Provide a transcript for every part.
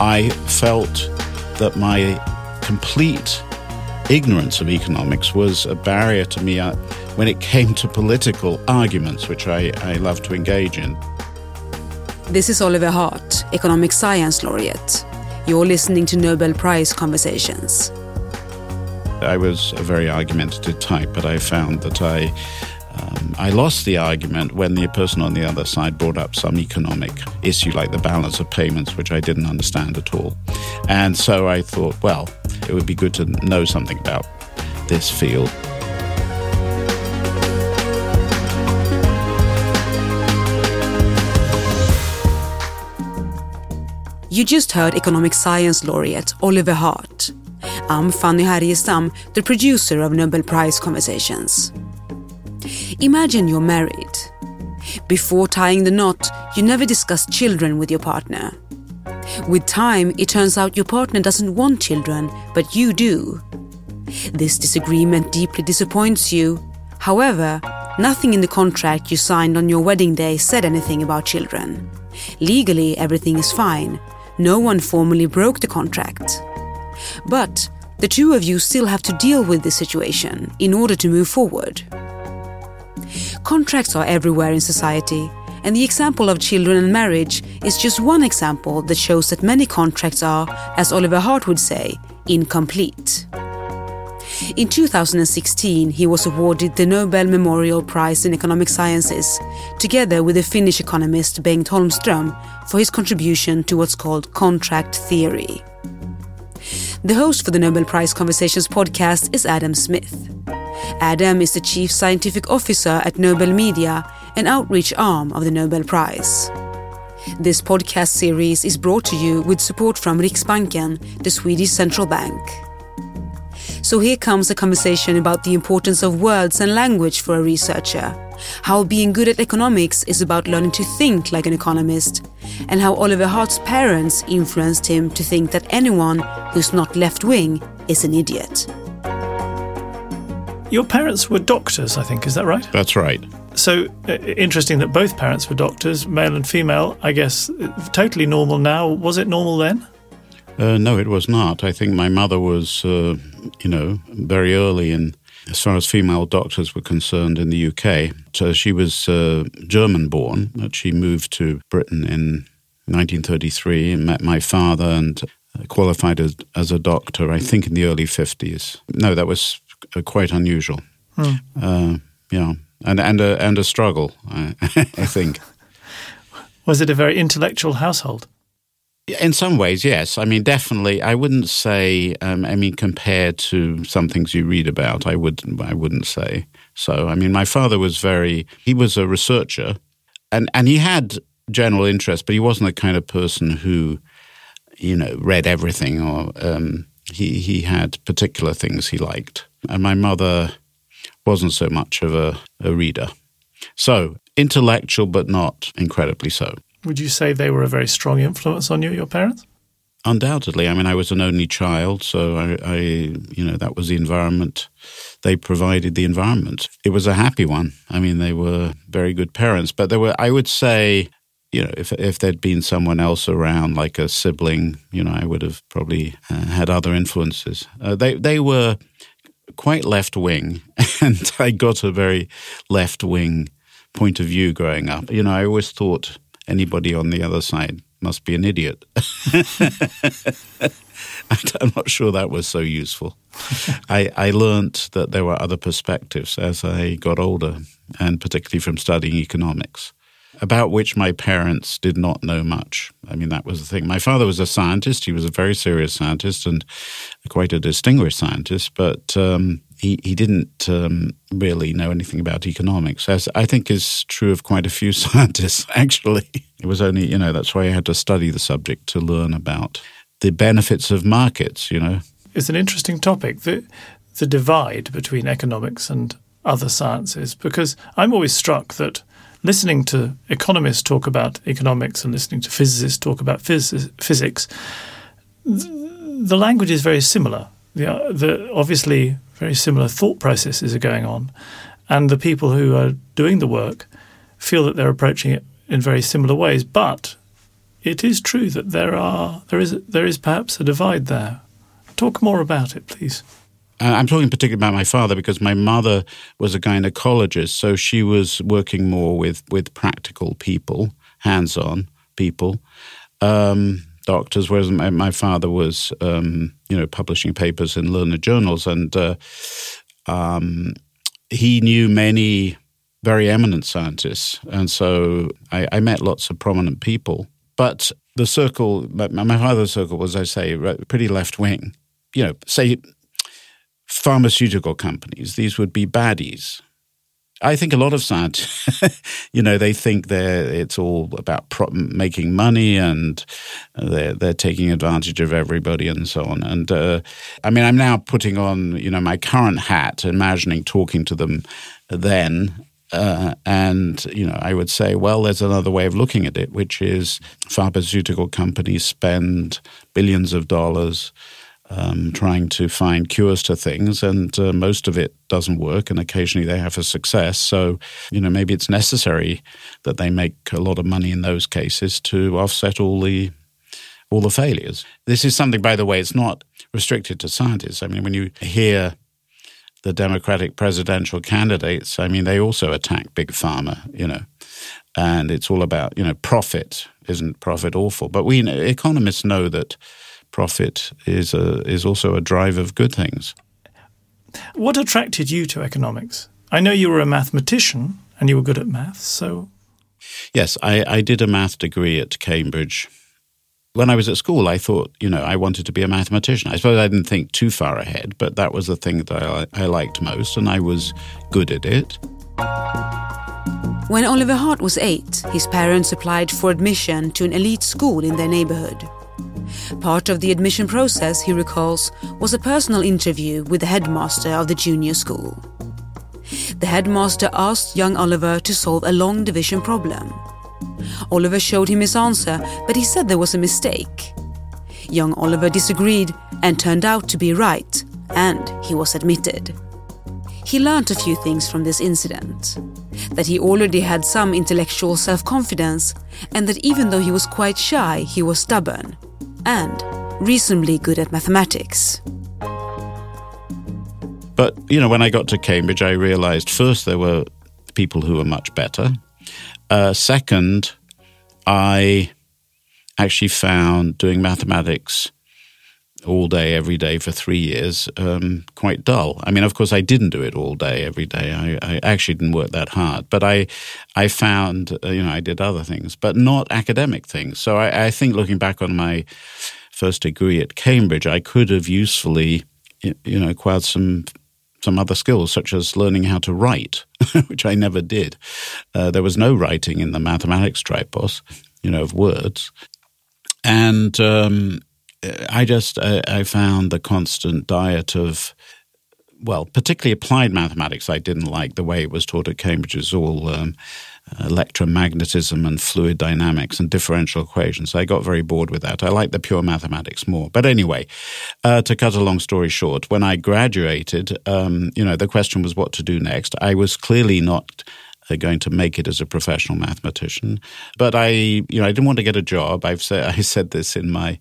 I felt that my complete ignorance of economics was a barrier to me uh, when it came to political arguments, which I, I love to engage in. This is Oliver Hart, Economic Science Laureate. You're listening to Nobel Prize Conversations. I was a very argumentative type, but I found that I um, I lost the argument when the person on the other side brought up some economic issue like the balance of payments, which I didn't understand at all. And so I thought, well, it would be good to know something about this field. You just heard economic science laureate Oliver Hart. I'm Fanny Härgestam, the producer of Nobel Prize Conversations. Imagine you're married. Before tying the knot, you never discuss children with your partner. With time, it turns out your partner doesn't want children, but you do. This disagreement deeply disappoints you. However, nothing in the contract you signed on your wedding day said anything about children. Legally, everything is fine. No one formally broke the contract. But the two of you still have to deal with the situation in order to move forward. Contracts are everywhere in society, and the example of children and marriage is just one example that shows that many contracts are, as Oliver Hart would say, incomplete. In 2016, he was awarded the Nobel Memorial Prize in Economic Sciences, together with the Finnish economist Bengt Holmström, for his contribution to what's called contract theory. The host for the Nobel Prize Conversations podcast is Adam Smith. Adam is the Chief Scientific Officer at Nobel Media, an outreach arm of the Nobel Prize. This podcast series is brought to you with support from Riksbanken, the Swedish central bank. So here comes a conversation about the importance of words and language for a researcher, how being good at economics is about learning to think like an economist, and how Oliver Hart's parents influenced him to think that anyone who's not left wing is an idiot. Your parents were doctors, I think, is that right? That's right. So uh, interesting that both parents were doctors, male and female. I guess totally normal now. Was it normal then? Uh, no, it was not. I think my mother was, uh, you know, very early in, as far as female doctors were concerned in the UK. So she was uh, German born, but she moved to Britain in 1933 and met my father and uh, qualified as, as a doctor, I think, in the early 50s. No, that was quite unusual. Hmm. Uh, yeah, and and a and a struggle, I, I think. Was it a very intellectual household? In some ways, yes. I mean, definitely. I wouldn't say. Um, I mean, compared to some things you read about, I would. I wouldn't say so. I mean, my father was very. He was a researcher, and and he had general interest, but he wasn't the kind of person who, you know, read everything or. Um, he he had particular things he liked. And my mother wasn't so much of a, a reader. So intellectual, but not incredibly so. Would you say they were a very strong influence on you, your parents? Undoubtedly. I mean, I was an only child, so I, I, you know, that was the environment. They provided the environment. It was a happy one. I mean, they were very good parents, but there were, I would say, you know, if if there'd been someone else around, like a sibling, you know, I would have probably uh, had other influences. Uh, they they were quite left wing, and I got a very left wing point of view growing up. You know, I always thought anybody on the other side must be an idiot. I'm not sure that was so useful. I, I learned that there were other perspectives as I got older, and particularly from studying economics about which my parents did not know much. I mean, that was the thing. My father was a scientist. He was a very serious scientist and quite a distinguished scientist, but um, he, he didn't um, really know anything about economics, as I think is true of quite a few scientists, actually. It was only, you know, that's why I had to study the subject to learn about the benefits of markets, you know. It's an interesting topic, the, the divide between economics and other sciences, because I'm always struck that listening to economists talk about economics and listening to physicists talk about phys- physics, the language is very similar. The, uh, the, obviously, very similar thought processes are going on, and the people who are doing the work feel that they're approaching it in very similar ways. But it is true that there are there is there is perhaps a divide there. Talk more about it, please. I'm talking particularly about my father because my mother was a gynecologist, so she was working more with with practical people, hands-on people, um, doctors. Whereas my, my father was, um, you know, publishing papers in learned journals, and uh, um, he knew many very eminent scientists, and so I, I met lots of prominent people. But the circle, my, my father's circle was, I say, pretty left wing. You know, say pharmaceutical companies, these would be baddies. I think a lot of scientists, you know, they think they're it's all about pro- making money and they're they're taking advantage of everybody and so on. And uh, I mean, I'm now putting on you know my current hat, imagining talking to them then. Uh, and you know, I would say, well, there's another way of looking at it, which is pharmaceutical companies spend billions of dollars um, trying to find cures to things, and uh, most of it doesn't work, and occasionally they have a success. So, you know, maybe it's necessary that they make a lot of money in those cases to offset all the all the failures. This is something, by the way, it's not restricted to scientists. I mean, when you hear the Democratic presidential candidates, I mean, they also attack big pharma, you know, and it's all about you know profit. Isn't profit awful? But we economists know that profit is a, is also a drive of good things. What attracted you to economics? I know you were a mathematician and you were good at maths, so. Yes, I, I did a math degree at Cambridge. When I was at school, I thought, you know, I wanted to be a mathematician. I suppose I didn't think too far ahead, but that was the thing that I, I liked most, and I was good at it. When Oliver Hart was eight, his parents applied for admission to an elite school in their neighborhood. Part of the admission process, he recalls, was a personal interview with the headmaster of the junior school. The headmaster asked young Oliver to solve a long division problem. Oliver showed him his answer, but he said there was a mistake. Young Oliver disagreed and turned out to be right, and he was admitted. He learned a few things from this incident that he already had some intellectual self confidence, and that even though he was quite shy, he was stubborn and reasonably good at mathematics. But, you know, when I got to Cambridge, I realized first there were people who were much better. Uh, second, I actually found doing mathematics all day, every day for three years um, quite dull. I mean, of course, I didn't do it all day, every day. I, I actually didn't work that hard, but I, I found, uh, you know, I did other things, but not academic things. So I, I think looking back on my first degree at Cambridge, I could have usefully, you know, acquired some some other skills, such as learning how to write, which I never did. Uh, there was no writing in the mathematics tripos, you know, of words. And um, I just I, found the constant diet of well, particularly applied mathematics, I didn't like the way it was taught at Cambridge. It was all um, electromagnetism and fluid dynamics and differential equations. I got very bored with that. I liked the pure mathematics more. But anyway, uh, to cut a long story short, when I graduated, um, you know, the question was what to do next. I was clearly not going to make it as a professional mathematician. But I, you know, I didn't want to get a job. I've said I said this in my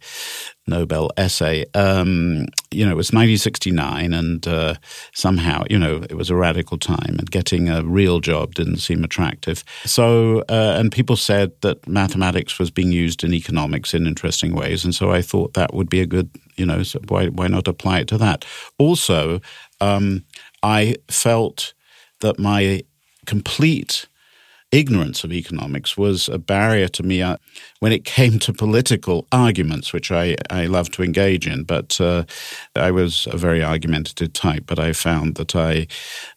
Nobel essay. Um, you know, it was 1969, and uh, somehow, you know, it was a radical time, and getting a real job didn't seem attractive. So, uh, and people said that mathematics was being used in economics in interesting ways, and so I thought that would be a good, you know, so why why not apply it to that? Also, um, I felt that my complete ignorance of economics was a barrier to me uh, when it came to political arguments, which I, I love to engage in. But uh, I was a very argumentative type, but I found that I,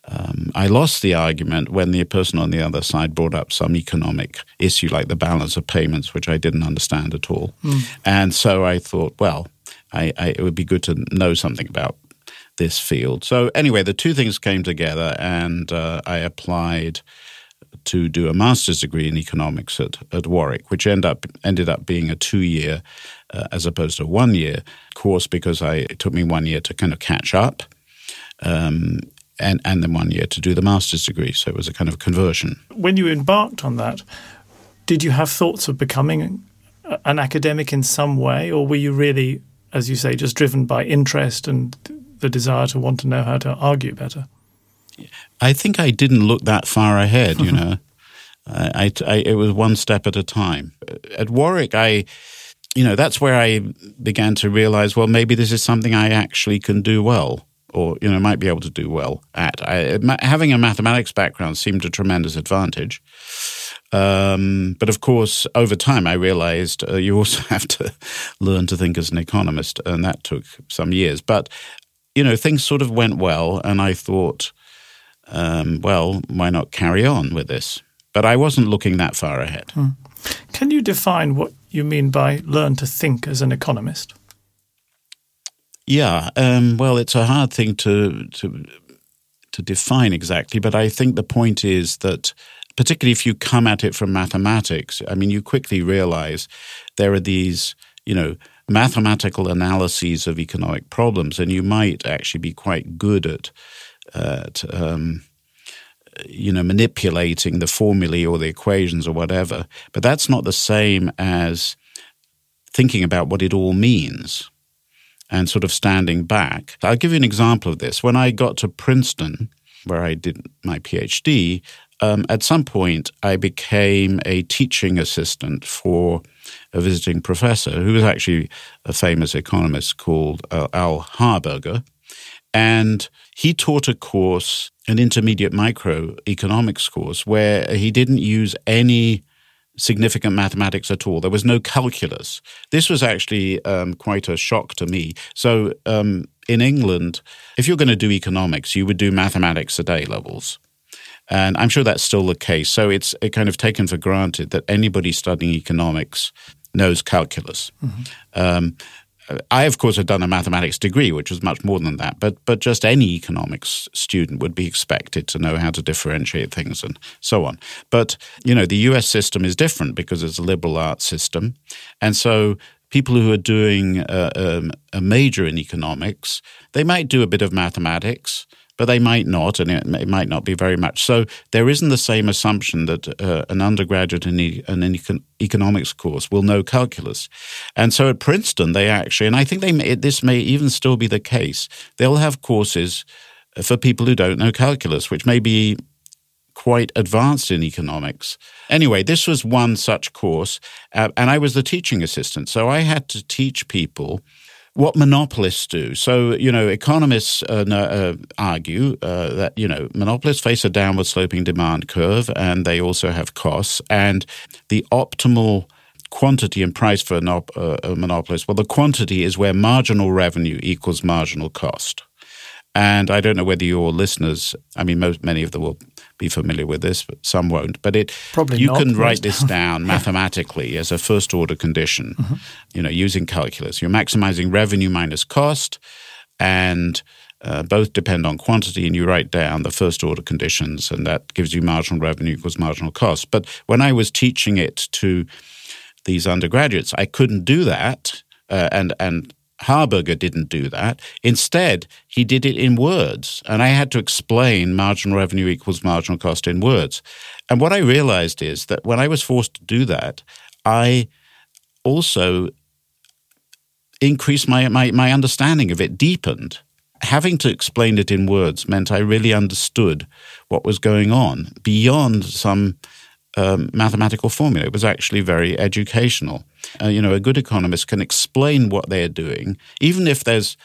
um, I lost the argument when the person on the other side brought up some economic issue like the balance of payments, which I didn't understand at all. Mm. And so I thought, well, I, I, it would be good to know something about this field. So anyway, the two things came together, and uh, I applied to do a master's degree in economics at, at Warwick, which end up ended up being a two year uh, as opposed to one year course because I, it took me one year to kind of catch up. Um, and, and then one year to do the master's degree. So it was a kind of conversion. When you embarked on that, did you have thoughts of becoming an academic in some way, or were you really, as you say, just driven by interest and the desire to want to know how to argue better? I think I didn't look that far ahead, you know. I, I, it was one step at a time. At Warwick, I, you know, that's where I began to realize, well, maybe this is something I actually can do well, or you know, might be able to do well at. I, having a mathematics background seemed a tremendous advantage. Um, but of course, over time, I realized uh, you also have to learn to think as an economist, and that took some years. But you know, things sort of went well, and I thought, um, well, why not carry on with this? But I wasn't looking that far ahead. Hmm. Can you define what you mean by learn to think as an economist? Yeah, um, well, it's a hard thing to to to define exactly, but I think the point is that particularly if you come at it from mathematics, I mean, you quickly realize there are these, you know, mathematical analyses of economic problems, and you might actually be quite good at, at um, you know, manipulating the formulae or the equations or whatever. But that's not the same as thinking about what it all means and sort of standing back. I'll give you an example of this. When I got to Princeton, where I did my PhD, um, at some point I became a teaching assistant for a visiting professor who was actually a famous economist called uh, Al Harberger. And he taught a course, an intermediate microeconomics course, where he didn't use any significant mathematics at all. There was no calculus. This was actually um, quite a shock to me. So, um, in England, if you're going to do economics, you would do mathematics at A levels. And I'm sure that's still the case. So it's kind of taken for granted that anybody studying economics knows calculus. Mm-hmm. Um, I, of course, had done a mathematics degree, which was much more than that, but but just any economics student would be expected to know how to differentiate things and so on. But you know, the U.S. system is different because it's a liberal arts system, and so people who are doing a, um, a major in economics, they might do a bit of mathematics but they might not, and it, might not be very much. So there isn't the same assumption that uh, an undergraduate in the, an econ- economics course will know calculus. And so at Princeton, they actually, and I think they may, this may even still be the case, they'll have courses for people who don't know calculus, which may be quite advanced in economics. Anyway, this was one such course, uh, and I was the teaching assistant. So I had to teach people what monopolists do. So, you know, economists uh, uh, argue uh, that, you know, monopolists face a downward sloping demand curve and they also have costs. And the optimal quantity and price for a, uh, a monopolist, well, the quantity is where marginal revenue equals marginal cost. And I don't know whether your listeners, I mean, most many of them will be familiar with this, but some won't. But it Probably you not, can write this down mathematically as a first order condition, mm-hmm. you know, using calculus. You're maximizing revenue minus cost, and uh, both depend on quantity, and you write down the first order conditions, and that gives you marginal revenue equals marginal cost. But when I was teaching it to these undergraduates, I couldn't do that. Uh, and and Harberger didn't do that. Instead, he did it in words. And I had to explain marginal revenue equals marginal cost in words. And what I realized is that when I was forced to do that, I also increased my, my, my understanding of it, deepened. Having to explain it in words meant I really understood what was going on beyond some um, mathematical formula. It was actually very educational. Uh, you know, a good economist can explain what they're doing, even if there's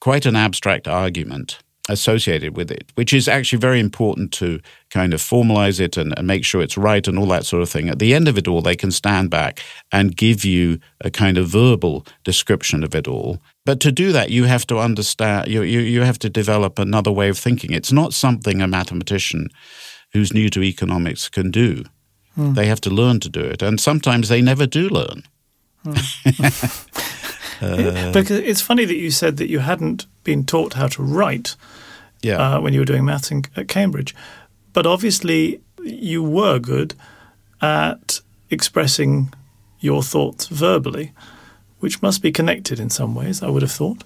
quite an abstract argument associated with it, which is actually very important to kind of formalize it and, and, make sure it's right and all that sort of thing. At the end of it all, they can stand back and give you a kind of verbal description of it all. But to do that, you have to understand, you, you, you have to develop another way of thinking. It's not something a mathematician who's new to economics can do. Mm. They have to learn to do it, and sometimes they never do learn. Mm. uh, because it's funny that you said that you hadn't been taught how to write yeah. uh, when you were doing maths in, at Cambridge, but obviously you were good at expressing your thoughts verbally, which must be connected in some ways. I would have thought.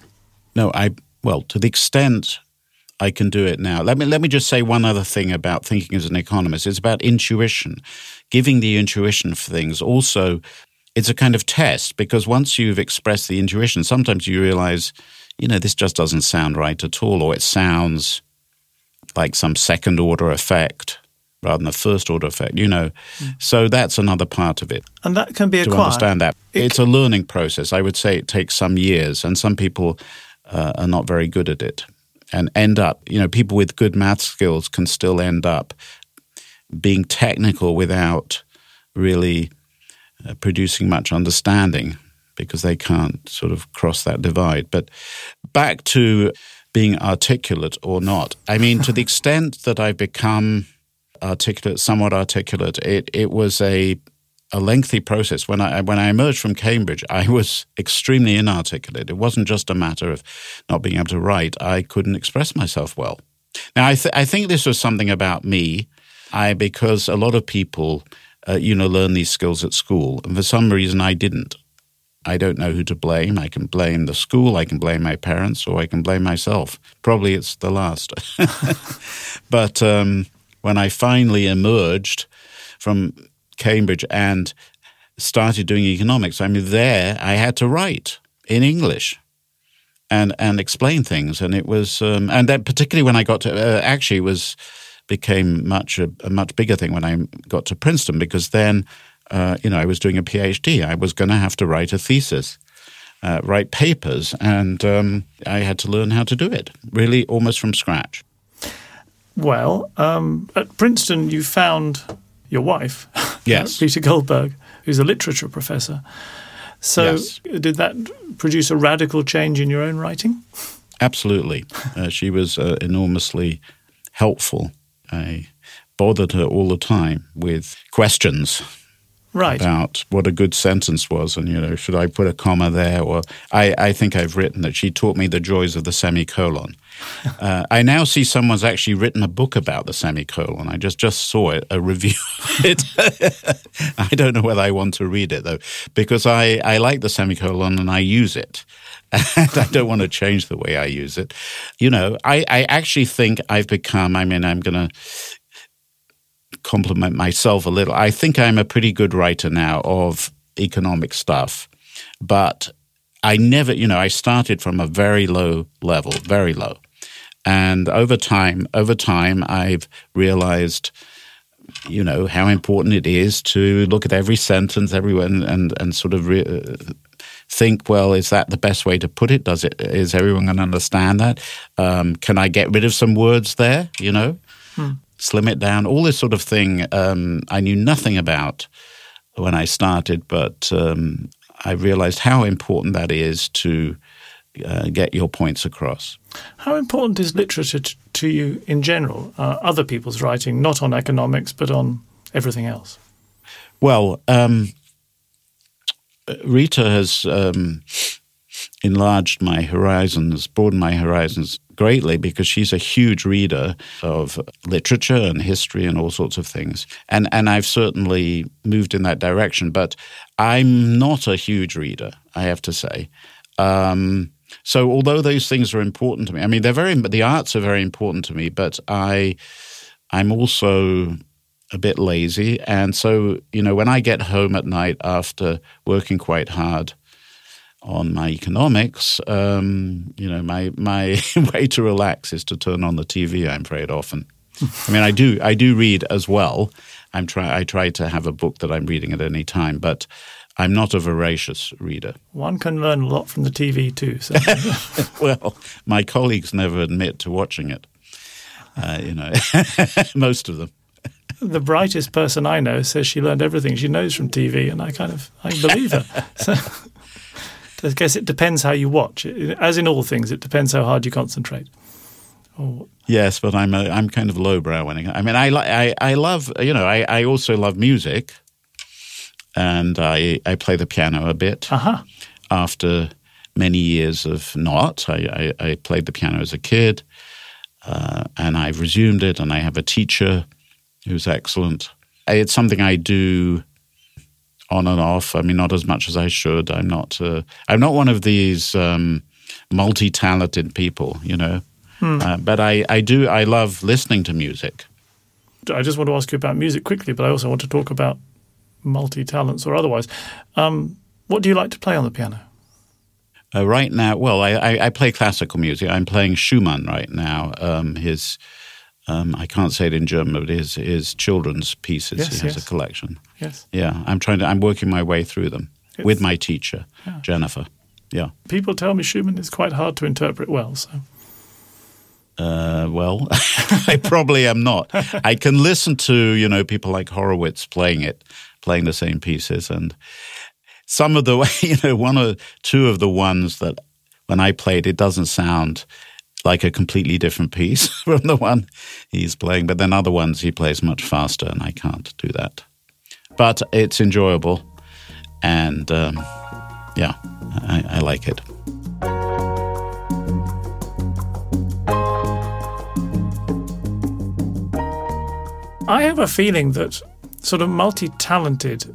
No, I well to the extent I can do it now. Let me let me just say one other thing about thinking as an economist. It's about intuition, giving the intuition for things. Also, it's a kind of test because once you've expressed the intuition, sometimes you realize, you know, this just doesn't sound right at all, or it sounds like some second order effect rather than the first order effect, you know. Mm. So that's another part of it. And that can be acquired. To understand that. It it's a learning process. I would say it takes some years, and some people uh, are not very good at it and end up, you know, people with good math skills can still end up being technical without really uh, producing much understanding because they can't sort of cross that divide. But back to being articulate or not. I mean, to the extent that I've become articulate, somewhat articulate, it, it was a a lengthy process. When I when I emerged from Cambridge, I was extremely inarticulate. It wasn't just a matter of not being able to write; I couldn't express myself well. Now, I th- I think this was something about me, I because a lot of people, uh, you know, learn these skills at school, and for some reason I didn't. I don't know who to blame. I can blame the school, I can blame my parents, or I can blame myself. Probably it's the last. but um, when I finally emerged from Cambridge and started doing economics, I mean, there I had to write in English and and explain things, and it was um, and then particularly when I got to uh, actually was became much a, a, much bigger thing when I got to Princeton because then uh, you know, I was doing a PhD. I was going to have to write a thesis, uh, write papers, and um, I had to learn how to do it, really almost from scratch. Well, um, at Princeton, you found your wife, yes, Rita Goldberg, who's a literature professor. So, yes. did that produce a radical change in your own writing? Absolutely. Uh, she was uh, enormously helpful. I bothered her all the time with questions right. about what a good sentence was, and you know, should I put a comma there? Or I, I think I've written that she taught me the joys of the semicolon. uh, I now see someone's actually written a book about the semicolon. I just just saw it, a review of it. I don't know whether I want to read it though, because I I like the semicolon and I use it. And I don't want to change the way I use it. You know, I, I actually think I've become, I mean, I'm going to compliment myself a little. I think I'm a pretty good writer now of economic stuff, but I never, you know, I started from a very low level, very low. And over time, over time, I've realized, you know, how important it is to look at every sentence, everyone, and and sort of re- uh, think, well, is that the best way to put it? Does it is everyone going to understand that? Um, can I get rid of some words there? You know, hmm slim it down, all this sort of thing. Um, I knew nothing about when I started, but um, I realized how important that is to uh, get your points across. How important is literature t- to you in general? Uh, other people's writing, not on economics, but on everything else? Well, um, Rita has um, enlarged my horizons, broadened my horizons greatly because she's a huge reader of literature and history and all sorts of things. And and I've certainly moved in that direction, but I'm not a huge reader, I have to say. Um, so although those things are important to me, I mean they're very the arts are very important to me, but I I'm also a bit lazy. And so, you know, when I get home at night after working quite hard, on my economics, um, you know, my my way to relax is to turn on the TV. I'm afraid often. I mean, I do I do read as well. I'm try I try to have a book that I'm reading at any time, but I'm not a voracious reader. One can learn a lot from the TV too. So. well, my colleagues never admit to watching it. Uh, you know, most of them. The brightest person I know says she learned everything she knows from TV, and I kind of I believe her. So. I guess it depends how you watch. As in all things, it depends how hard you concentrate. Oh. Yes, but I'm a, I'm kind of lowbrow when I, I mean I I I love you know I, I also love music, and I I play the piano a bit. Uh-huh. After many years of not, I, I, I played the piano as a kid, uh, and I've resumed it, and I have a teacher who's excellent. It's something I do on and off. I mean, not as much as I should. I'm not. Uh, I'm not one of these um, multi-talented people, you know. Hmm. Uh, but I, I do. I love listening to music. I just want to ask you about music quickly, but I also want to talk about multi talents or otherwise. Um, what do you like to play on the piano? Uh, right now, well, I, I, I, play classical music. I'm playing Schumann right now. Um, his, um, I can't say it in German, but his his children's pieces. Yes, he has yes. a collection. Yes. Yeah, I'm trying to. I'm working my way through them It's- with my teacher, Yeah. Jennifer. Yeah. People tell me Schumann is quite hard to interpret well. So Uh, well, I probably am not. I can listen to you know people like Horowitz playing it, playing the same pieces, and some of the you know one or two of the ones that when I played it doesn't sound like a completely different piece from the one he's playing, but then other ones he plays much faster, and I can't do that. But it's enjoyable, and um, yeah, I, I like it. I have a feeling that sort of multi talented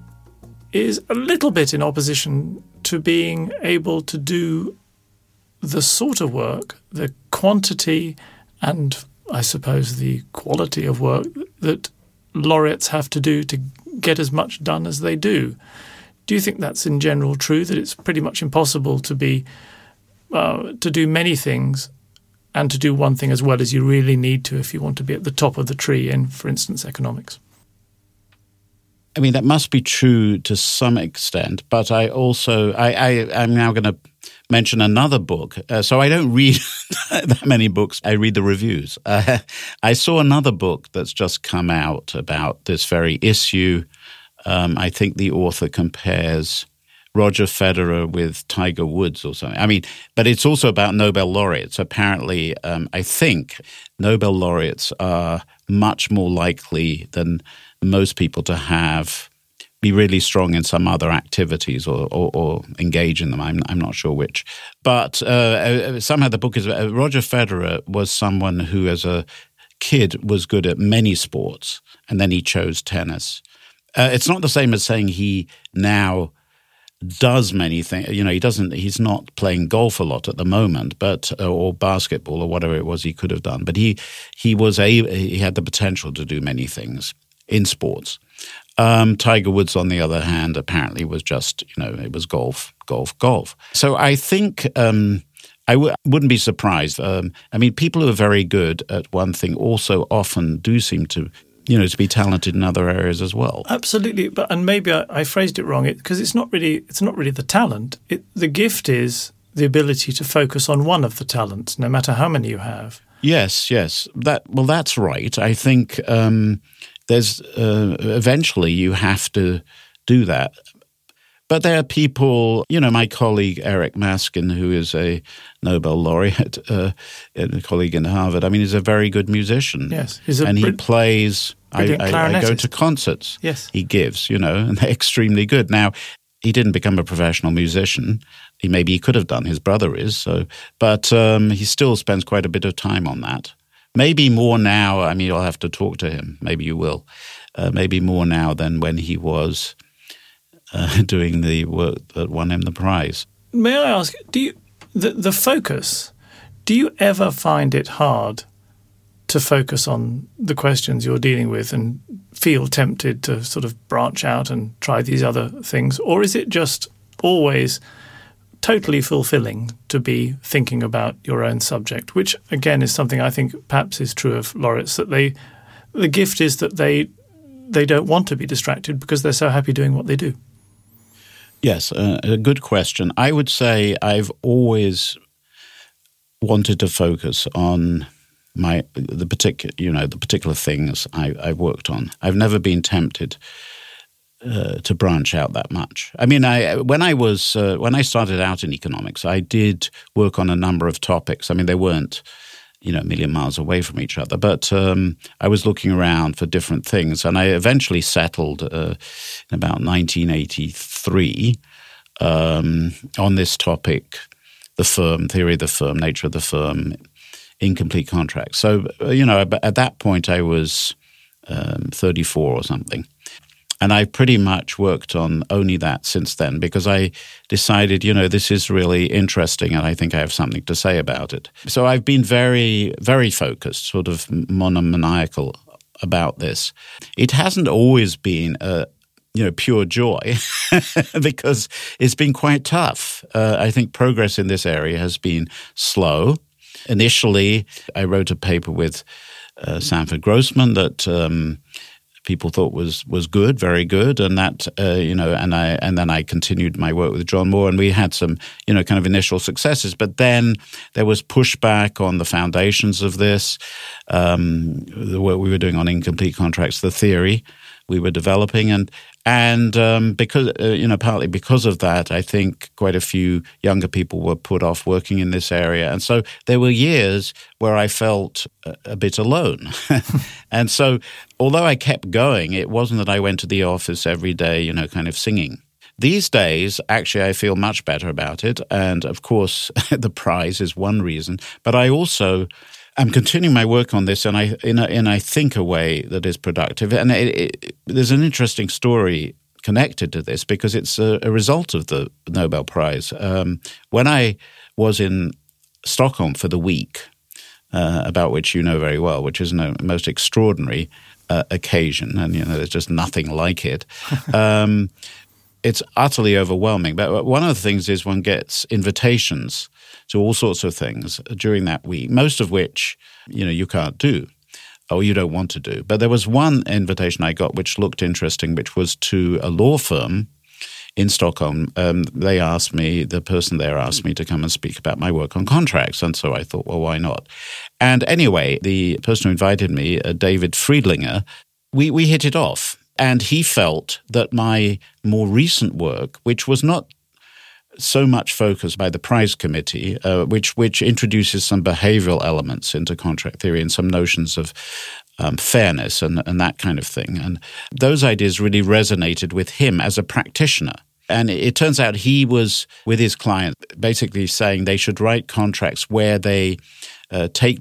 is a little bit in opposition to being able to do the sort of work, the quantity, and I suppose the quality of work that laureates have to do to get as much done as they do. Do you think that's in general true that it's pretty much impossible to be uh, to do many things and to do one thing as well as you really need to if you want to be at the top of the tree in, for instance, economics? I mean, that must be true to some extent, but I also I, I am now going to mention another book. Uh, so I don't read that many books. I read the reviews. Uh, I saw another book that's just come out about this very issue. Um, I think the author compares Roger Federer with Tiger Woods or something. I mean, but it's also about Nobel laureates. Apparently, um, I think Nobel laureates are much more likely than most people to have be really strong in some other activities or, or, or engage in them. I'm, I'm not sure which. But uh, uh, somehow the book is uh, Roger Federer was someone who, as a kid, was good at many sports, and then he chose tennis. Uh, it's not the same as saying he now does many things. You know, he doesn't. He's not playing golf a lot at the moment, but uh, or basketball or whatever it was he could have done. But he he was a he had the potential to do many things in sports. Um, Tiger Woods, on the other hand, apparently was just you know it was golf, golf, golf. So I think. Um, I w- wouldn't be surprised. Um, I mean, people who are very good at one thing also often do seem to, you know, to be talented in other areas as well. Absolutely, but and maybe I, I phrased it wrong because it's not really it's not really the talent. It, the gift is the ability to focus on one of the talents, no matter how many you have. Yes, yes. That well, that's right. I think um, there's uh, eventually you have to do that. But there are people, you know, my colleague Eric Maskin, who is a Nobel laureate, uh, a colleague in Harvard. I mean, he's a very good musician. Yes, and he brid- plays. I, I, I go to concerts. Yes. he gives, you know, and they're extremely good. Now, he didn't become a professional musician. He maybe he could have done. His brother is so, but um, he still spends quite a bit of time on that. Maybe more now. I mean, I'll have to talk to him. Maybe you will. Uh, maybe more now than when he was uh, doing the work that won him the prize. May I ask, do you the the focus? Do you ever find it hard to focus on the questions you're dealing with and feel tempted to sort of branch out and try these other things, or is it just always totally fulfilling to be thinking about your own subject? Which again is something I think perhaps is true of laureates that they the gift is that they they don't want to be distracted because they're so happy doing what they do. Yes, uh, a good question. I would say I've always wanted to focus on my the particular you know the particular things I, I've worked on. I've never been tempted uh, to branch out that much. I mean, I when I was uh, when I started out in economics, I did work on a number of topics. I mean, they weren't you know a million miles away from each other, but um, I was looking around for different things, and I eventually settled uh, in about 1983 um, on this topic: the firm theory of the firm, nature of the firm, incomplete contracts. So uh, you know, at that point, I was um, 34 or something. And I pretty much worked on only that since then because I decided, you know, this is really interesting and I think I have something to say about it. So I've been very, very focused, sort of monomaniacal about this. It hasn't always been a, you know, pure joy because it's been quite tough. Uh, I think progress in this area has been slow. Initially, I wrote a paper with uh, Sanford Grossman that um, people thought was was good, very good, and that uh, you know, and I and then I continued my work with John Moore, and we had some you know kind of initial successes, but then there was pushback on the foundations of this, um, the work we were doing on incomplete contracts, the theory we were developing, and and um, because uh, you know partly because of that, I think quite a few younger people were put off working in this area, and so there were years where I felt a, a bit alone. and so, although I kept going, it wasn't that I went to the office every day, you know, kind of singing. These days, actually, I feel much better about it, and of course, the prize is one reason, but I also I'm continuing my work on this, and I in a, in I think a way that is productive. And it, it, there's an interesting story connected to this because it's a, a result of the Nobel Prize. Um, when I was in Stockholm for the week, uh, about which you know very well, which is a most extraordinary uh, occasion, and you know there's just nothing like it. um, it's utterly overwhelming. But one of the things is one gets invitations to all sorts of things during that week, most of which, you know, you can't do or you don't want to do. But there was one invitation I got which looked interesting, which was to a law firm in Stockholm. Um, they asked me, the person there asked me to come and speak about my work on contracts. And so I thought, well, why not? And anyway, the person who invited me, uh, David Frydlinger, we, we hit it off. And he felt that my more recent work, which was not so much focus by the prize committee, uh, which which introduces some behavioral elements into contract theory and some notions of um, fairness and, and that kind of thing. And those ideas really resonated with him as a practitioner. And it, turns out he was with his client basically saying they should write contracts where they uh, take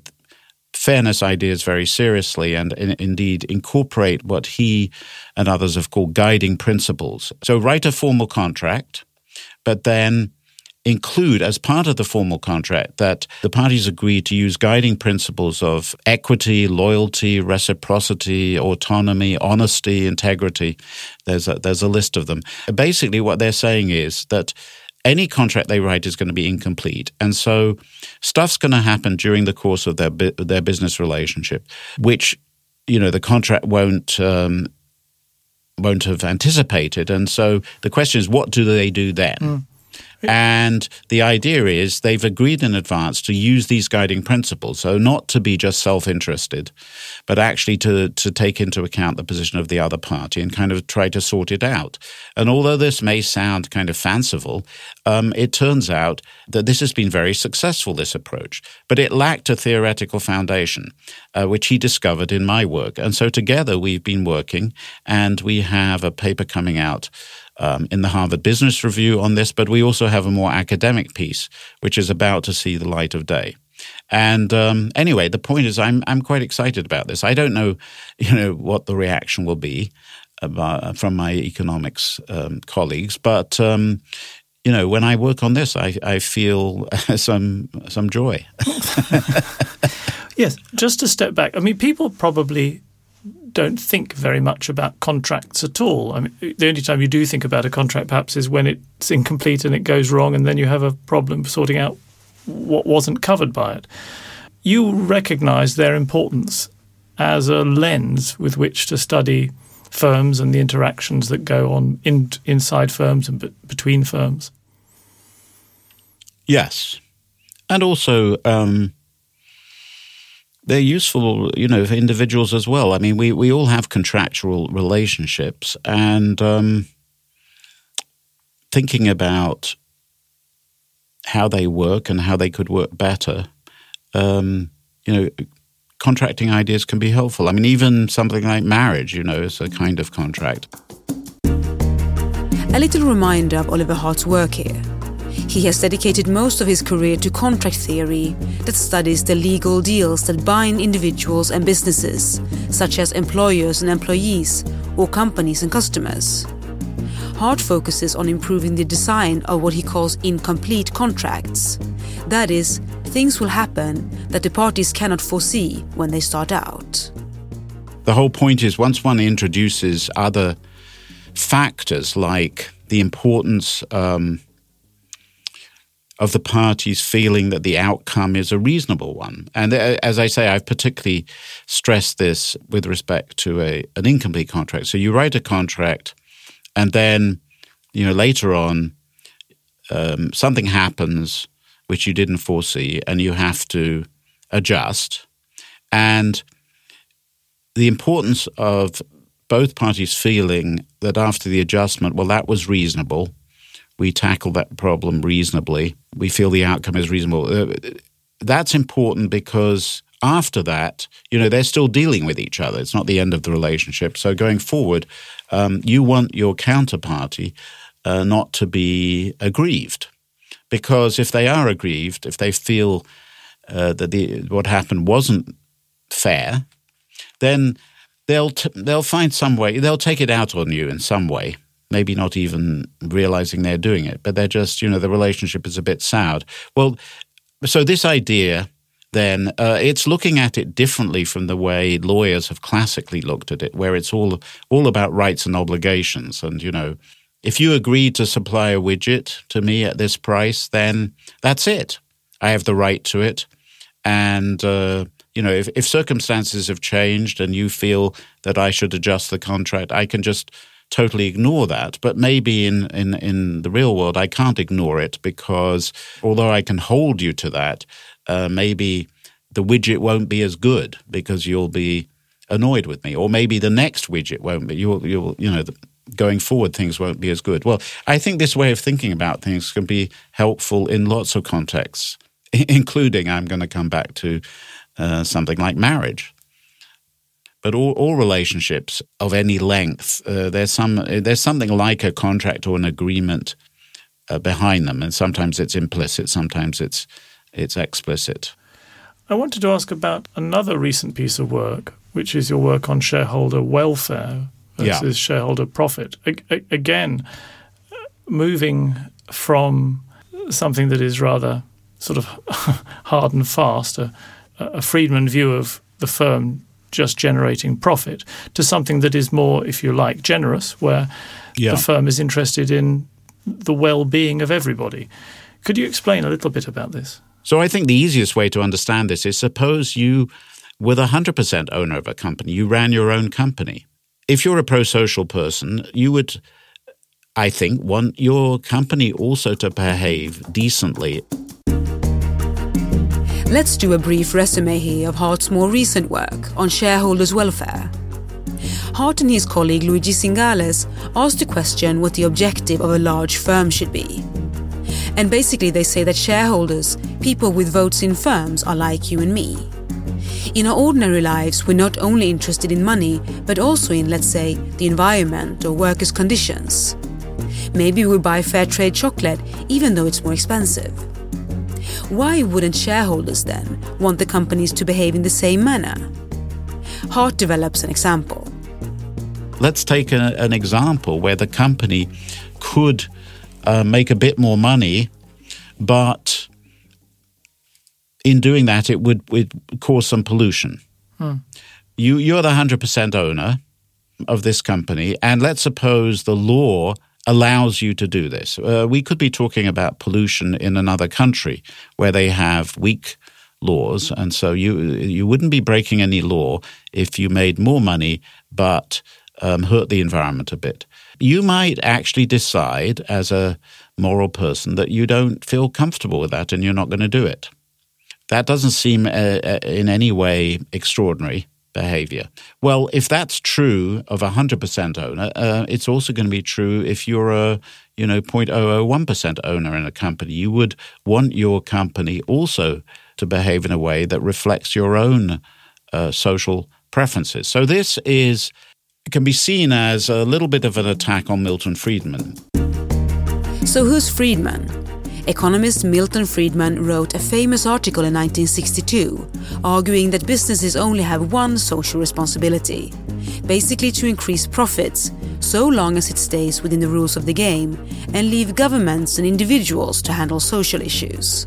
fairness ideas very seriously and in, indeed incorporate what he and others have called guiding principles. So write a formal contract, but then include as part of the formal contract that the parties agree to use guiding principles of equity, loyalty, reciprocity, autonomy, honesty, integrity. There's a, there's a list of them. Basically, what they're saying is that any contract they write is going to be incomplete. And so stuff's going to happen during the course of their their business relationship, which you know the contract won't um, won't have anticipated. And so the question is, what do they do then? Mm. And the idea is they've agreed in advance to use these guiding principles. So not to be just self-interested, but actually to, to take into account the position of the other party and kind of try to sort it out. And although this may sound kind of fanciful, um, it turns out that this has been very successful, this approach. But it lacked a theoretical foundation, uh, which he discovered in my work. And so together we've been working and we have a paper coming out um, in the Harvard Business Review on this, but we also have a more academic piece, which is about to see the light of day. And um, anyway, the point is, I'm I'm quite excited about this. I don't know, you know, what the reaction will be about, from my economics um, colleagues, but um, you know, when I work on this, I, I feel some some joy. yes, just to step back. I mean, people probably don't think very much about contracts at all. I mean, the only time you do think about a contract perhaps is when it's incomplete and it goes wrong, and then you have a problem sorting out what wasn't covered by it. You recognize their importance as a lens with which to study firms and the interactions that go on in, inside firms and be, between firms. Yes. And also, um, they're useful, you know, for individuals as well. I mean, we, we all have contractual relationships, and um, thinking about how they work and how they could work better, um, you know, contracting ideas can be helpful. I mean, even something like marriage, you know, is a kind of contract. A little reminder of Oliver Hart's work here. He has dedicated most of his career to contract theory that studies the legal deals that bind individuals and businesses, such as employers and employees, or companies and customers. Hart focuses on improving the design of what he calls incomplete contracts. That is, things will happen that the parties cannot foresee when they start out. The whole point is once one introduces other factors like the importance um, of the parties feeling that the outcome is a reasonable one. And uh, as I say, I've particularly stressed this with respect to a, an incomplete contract. So you write a contract, and then you know later on um, something happens which you didn't foresee, and you have to adjust. And the importance of both parties feeling that after the adjustment, well, that was reasonable. We tackle that problem reasonably. We feel the outcome is reasonable. Uh, that's important because after that, you know, they're still dealing with each other. It's not the end of the relationship. So going forward, um, you want your counterparty uh, not to be aggrieved. Because if they are aggrieved, if they feel uh, that the, what happened wasn't fair, then they'll t- they'll find some way. They'll take it out on you in some way. Maybe not even realizing they're doing it, but they're just you know the relationship is a bit soured. Well, so this idea then uh, it's looking at it differently from the way lawyers have classically looked at it, where it's all all about rights and obligations. And you know, if you agree to supply a widget to me at this price, then that's it. I have the right to it, and uh, you know, if, if circumstances have changed and you feel that I should adjust the contract, I can just totally ignore that. But maybe in, in, in the real world, I can't ignore it because although I can hold you to that, uh, maybe the widget won't be as good because you'll be annoyed with me, or maybe the next widget won't be. You'll, you'll, you know, the, going forward, things won't be as good. Well, I think this way of thinking about things can be helpful in lots of contexts, including I'm going to come back to uh, something like marriage. But all, all relationships of any length, uh, there's some there's something like a contract or an agreement uh, behind them, and sometimes it's implicit, sometimes it's it's explicit. I wanted to ask about another recent piece of work, which is your work on shareholder welfare versus yeah. shareholder profit. A- a- again, moving from something that is rather sort of hard and fast, a, a Friedman view of the firm just generating profit to something that is more, if you like, generous, where yeah. the firm is interested in the well being of everybody. Could you explain a little bit about this? So, I think the easiest way to understand this is suppose you were the 100% owner of a company, you ran your own company. If you're a pro social person, you would, I think, want your company also to behave decently Let's do a brief resume here of Hart's more recent work on shareholders' welfare. Hart and his colleague Luigi Zingales asked the question what the objective of a large firm should be. And basically, they say that shareholders, people with votes in firms, are like you and me. In our ordinary lives, we're not only interested in money, but also in, let's say, the environment or workers' conditions. Maybe we buy fair trade chocolate even though it's more expensive. Why wouldn't shareholders then want the companies to behave in the same manner? Hart develops an example. Let's take a, an example where the company could uh, make a bit more money, but in doing that, it would, would cause some pollution. Hmm. You, you're the 100% owner of this company, and let's suppose the law allows you to do this. Uh, we could be talking about pollution in another country where they have weak laws, and so you you wouldn't be breaking any law if you made more money but um, hurt the environment a bit. You might actually decide as a moral person that you don't feel comfortable with that and you're not going to do it. That doesn't seem uh, uh in any way extraordinary behavior. Well, if that's true of a 100% owner, uh, it's also going to be true if you're a you know 0.001% owner in a company. You would want your company also to behave in a way that reflects your own uh, social preferences. So this is can be seen as a little bit of an attack on Milton Friedman. So who's Friedman? Economist Milton Friedman wrote a famous article in 1962 arguing that businesses only have one social responsibility basically to increase profits so long as it stays within the rules of the game and leave governments and individuals to handle social issues.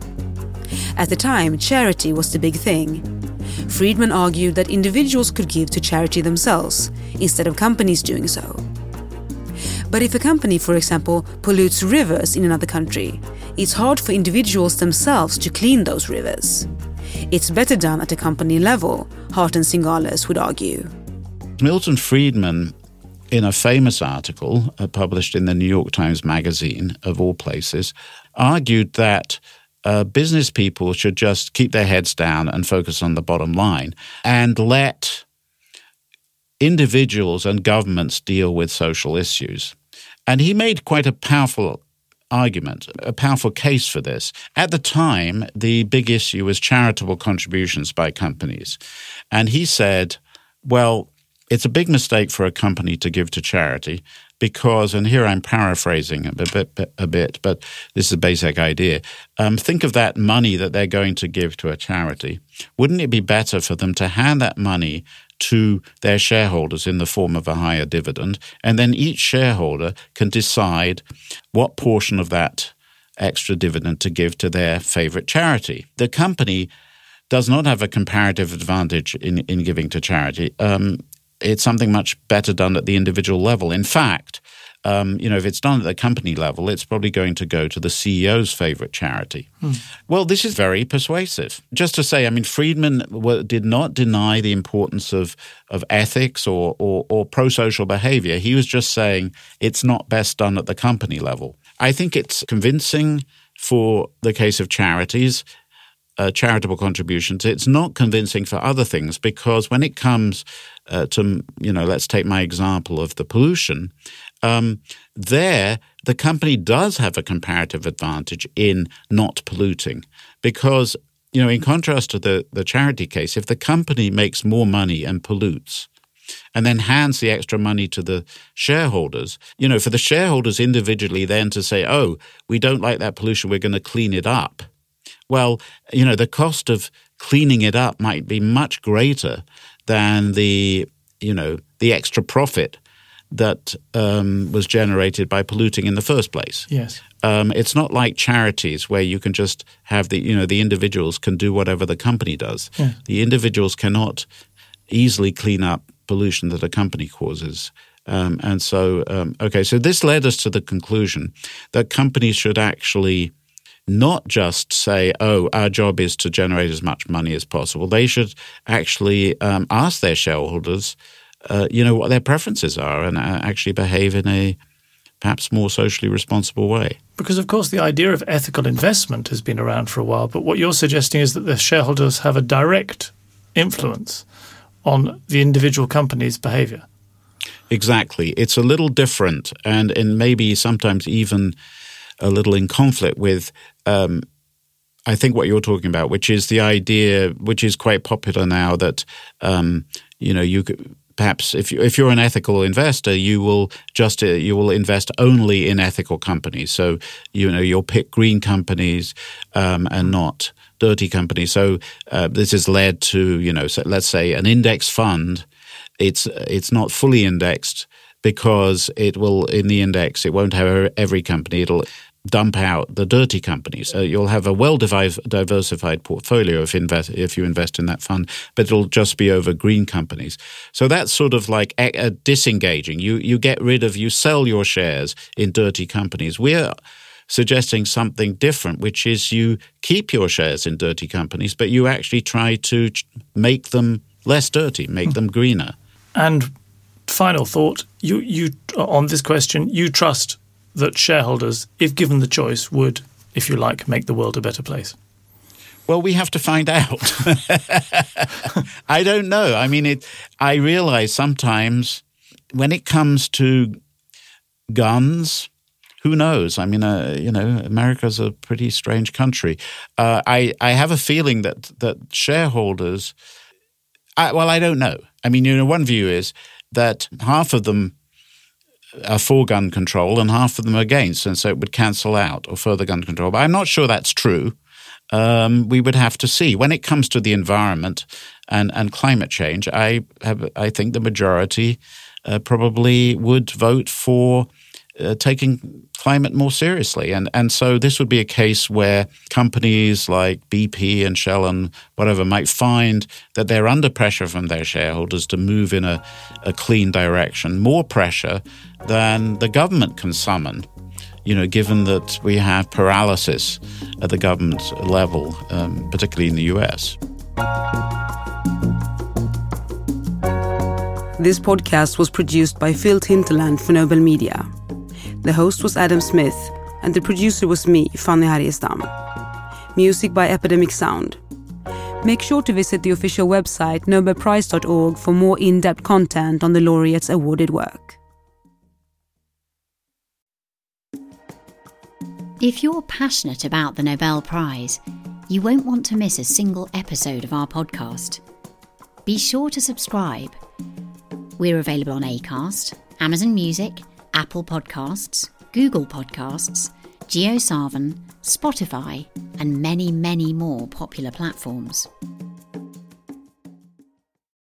At the time, charity was the big thing. Friedman argued that individuals could give to charity themselves instead of companies doing so. But if a company, for example, pollutes rivers in another country, it's hard for individuals themselves to clean those rivers. It's better done at a company level, Hart and Zingales would argue. Milton Friedman, in a famous article uh, published in the New York Times Magazine, of all places, argued that uh, business people should just keep their heads down and focus on the bottom line and let individuals and governments deal with social issues. And he made quite a powerful argument, a powerful case for this. At the time, the big issue was charitable contributions by companies. And he said, well, it's a big mistake for a company to give to charity because, and here I'm paraphrasing a bit, a bit but this is a basic idea. Um, think of that money that they're going to give to a charity. Wouldn't it be better for them to hand that money to their shareholders in the form of a higher dividend, and then each shareholder can decide what portion of that extra dividend to give to their favorite charity? The company does not have a comparative advantage in, in giving to charity. Um, it's something much better done at the individual level. In fact, um, you know, if it's done at the company level, it's probably going to go to the CEO's favorite charity. Hmm. Well, this is very persuasive. Just to say, I mean, Friedman did not deny the importance of of ethics or, or, or pro social behavior. He was just saying it's not best done at the company level. I think it's convincing for the case of charities uh, charitable contributions. It's not convincing for other things because when it comes uh, to, you know, let's take my example of the pollution, um, there the company does have a comparative advantage in not polluting because, you know, in contrast to the, the charity case, if the company makes more money and pollutes, and then hands the extra money to the shareholders. You know, for the shareholders individually then to say, oh, we don't like that pollution, we're going to clean it up well, you know, the cost of cleaning it up might be much greater than the, you know, the extra profit that um, was generated by polluting in the first place. Yes. Um, it's not like charities where you can just have the, you know, the individuals can do whatever the company does. Yeah. The individuals cannot easily clean up pollution that a company causes. Um, and so, um, okay, so this led us to the conclusion that companies should actually not just say, oh, our job is to generate as much money as possible. They should actually um, ask their shareholders, uh, you know, what their preferences are and uh, actually behave in a perhaps more socially responsible way. Because, of course, the idea of ethical investment has been around for a while, but what you're suggesting is that the shareholders have a direct influence on the individual company's behavior. Exactly. It's a little different and, and maybe sometimes even a little in conflict with um, I think what you're talking about, which is the idea, which is quite popular now, that um, you know you could, perhaps if you, if you're an ethical investor, you will just uh, you will invest only in ethical companies. So you know you'll pick green companies um, and not dirty companies. So uh, this has led to you know so let's say an index fund. It's it's not fully indexed because it will in the index it won't have every company. It'll dump out the dirty companies. Uh, you'll have a well diversified portfolio if invest if you invest in that fund, but it'll just be over green companies. So that's sort of like a, a disengaging. You you get rid of you sell your shares in dirty companies. We're suggesting something different, which is you keep your shares in dirty companies, but you actually try to make them less dirty, make them greener. And final thought, you you on this question, you trust that shareholders, if given the choice, would, if you like, make the world a better place? Well, we have to find out. I don't know. I mean, it. I realize sometimes when it comes to guns, who knows? I mean, uh, you know, America's a pretty strange country. Uh, I I have a feeling that that shareholders. I, well, I don't know. I mean, you know, one view is that half of them are for gun control and half of them are against, and so it would cancel out or further gun control. But I'm not sure that's true. Um, we would have to see. When it comes to the environment and, and climate change, I have, I think the majority uh, probably would vote for uh, taking climate more seriously. And, and so this would be a case where companies like BP and Shell and whatever might find that they're under pressure from their shareholders to move in a, a clean direction, more pressure than the government can summon. You know, given that we have paralysis at the government level, um, particularly in the US. This podcast was produced by Phil Tinterland for Nobel Media. The host was Adam Smith, and the producer was me, Fanny Harjestam. Music by Epidemic Sound. Make sure to visit the official website nobelprize.org for more in depth content on the laureates' awarded work. If you're passionate about the Nobel Prize, you won't want to miss a single episode of our podcast. Be sure to subscribe. We're available on Acast, Amazon Music, Apple Podcasts, Google Podcasts, JioSaavn, Spotify, and many, many more popular platforms.